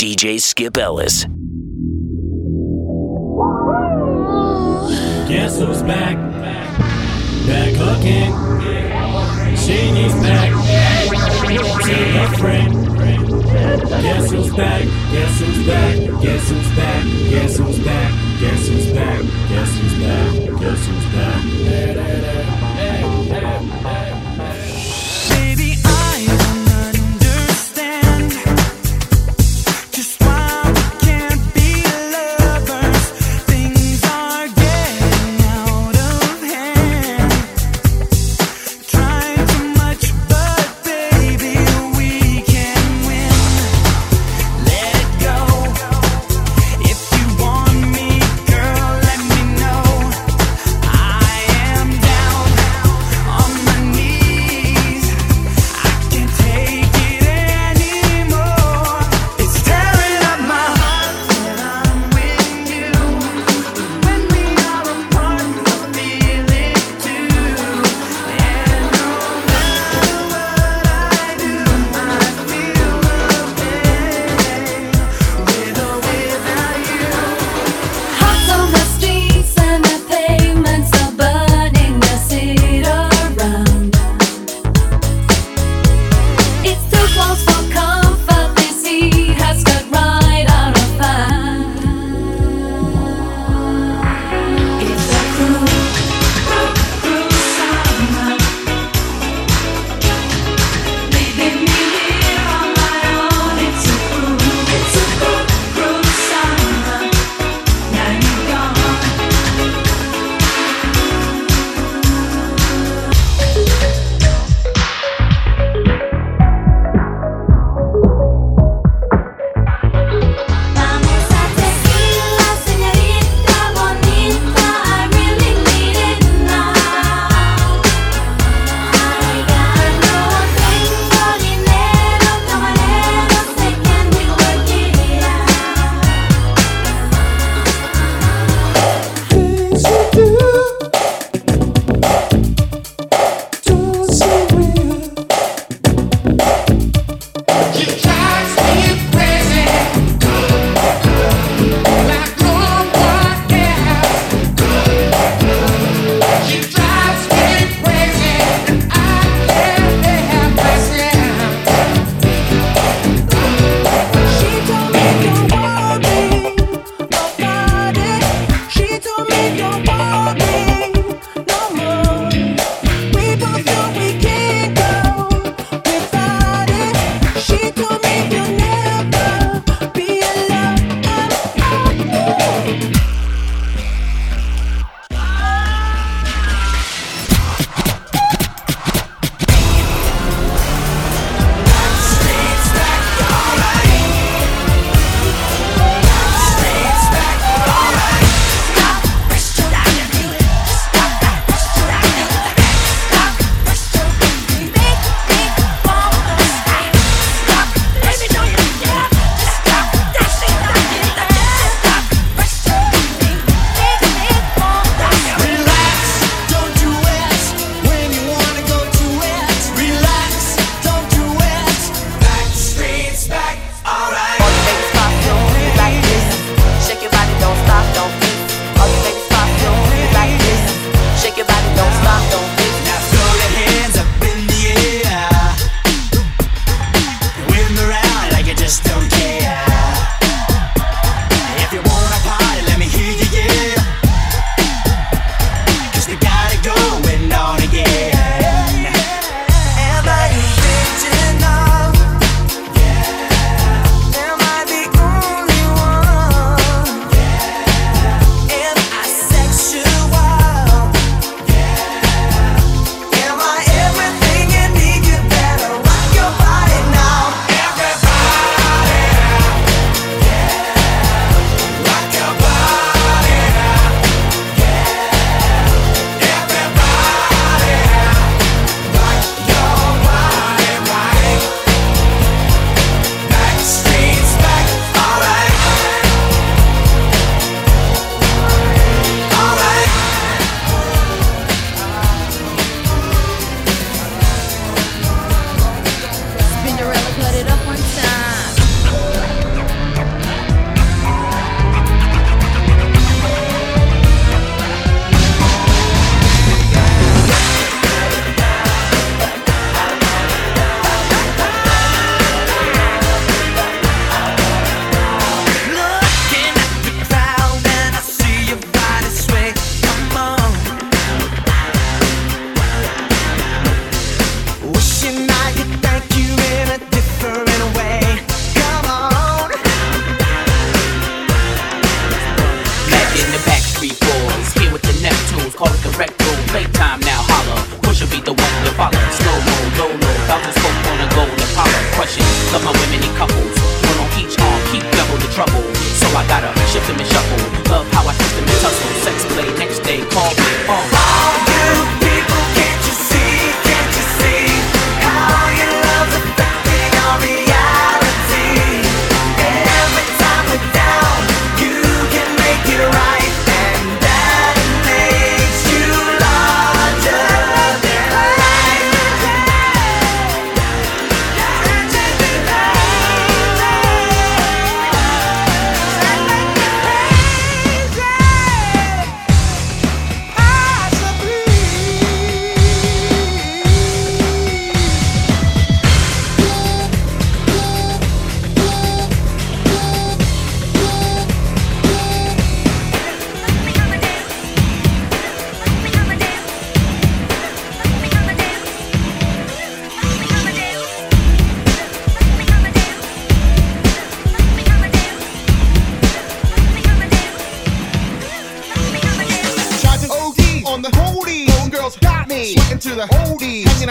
DJ Skip Ellis. Guess who's back? Back again. Shady's back. Tell a friend. Guess who's back? Guess who's back? Guess who's back? Guess who's back? Guess who's back? Guess who's back? Guess who's back?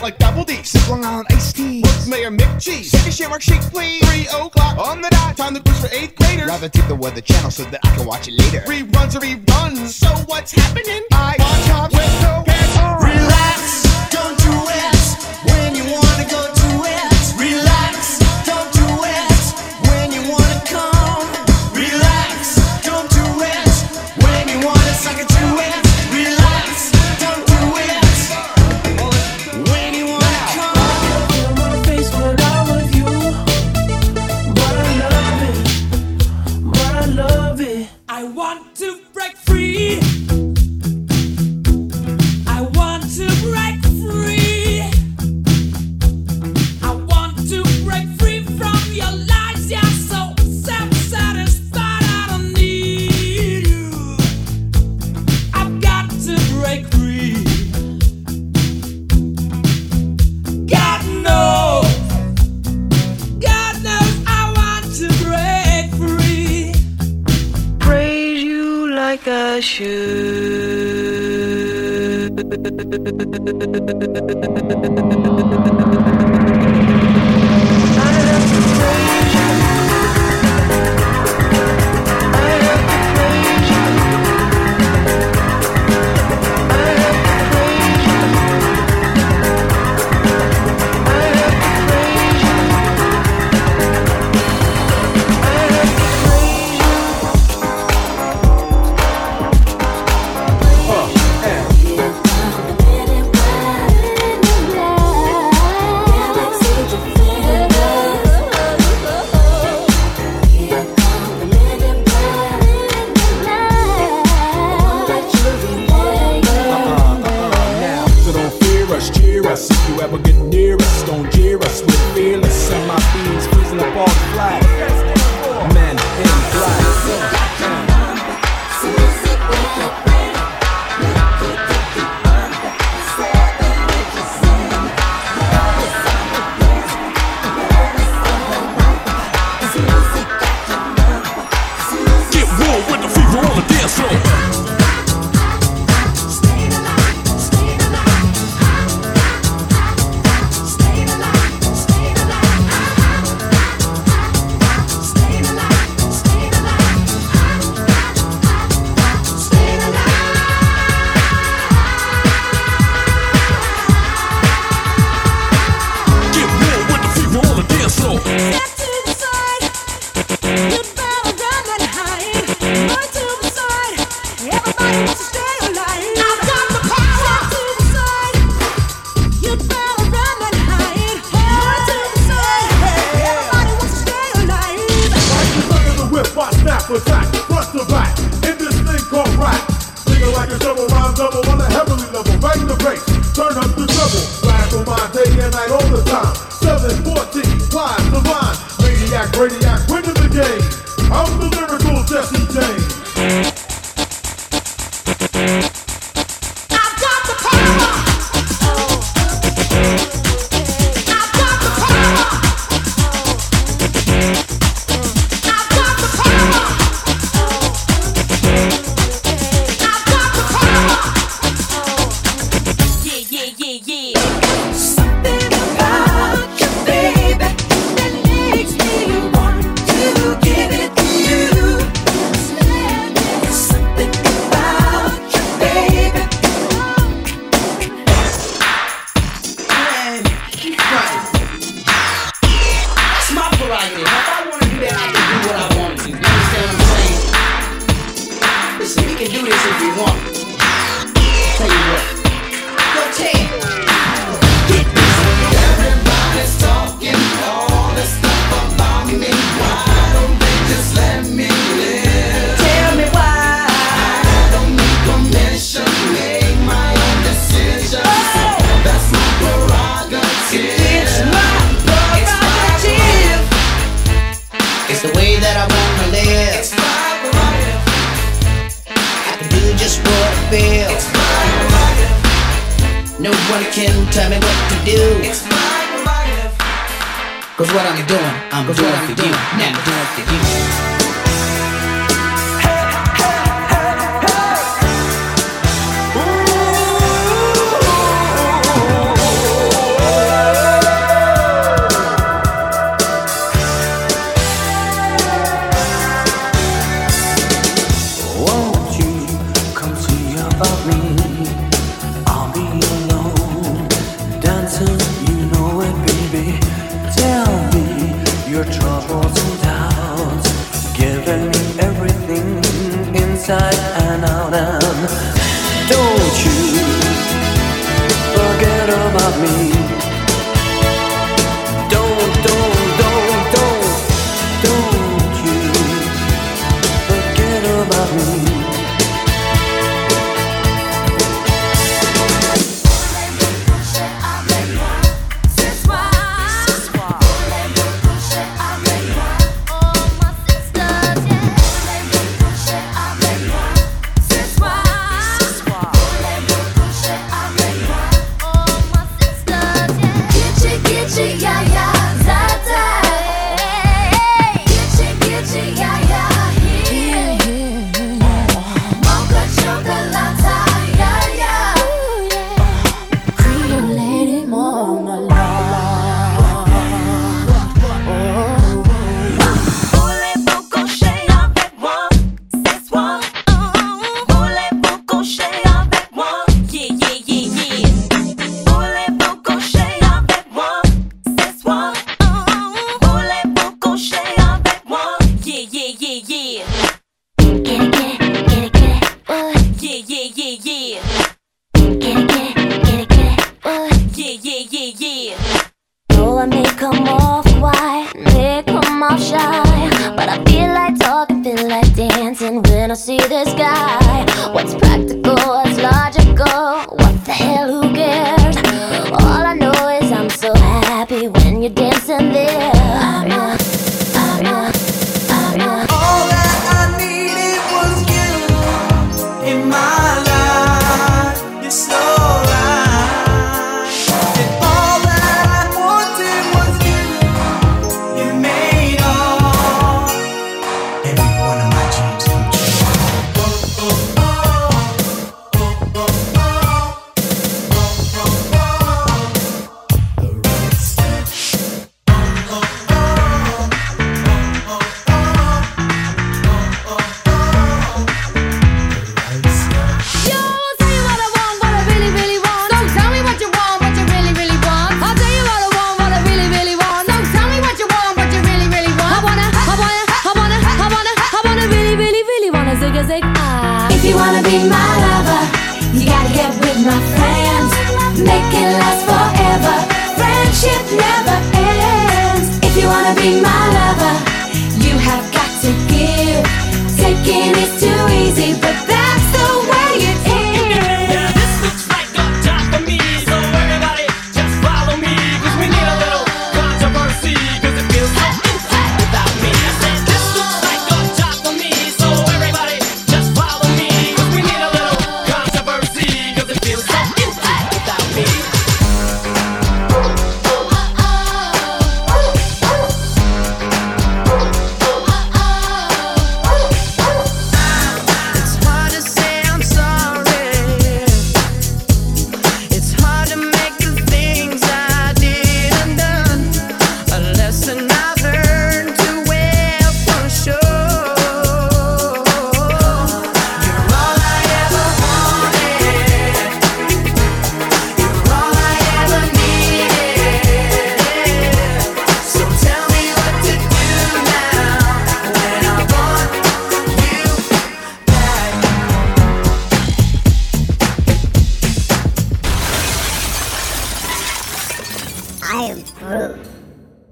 out like double D. Sip Long Island iced tea. Mayor McCheese. Take a shamrock shake, please. Three o'clock on the dot. Time to quiz for eighth graders. Rather take the weather channel so that I can watch it later. Reruns are reruns. So what's happening? I I love the what to do. It's my prerogative. Cause what I'm doing, I'm Cause doing for you. Now I'm doing for you. I make them off wide, make them off shy. But I feel like talking, feel like dancing when I see this guy. What's practical? you wanna be my lover, you gotta get with my friends. Make it last forever. Friendship never ends. If you wanna be my lover, you have got to give. Taking is too easy, but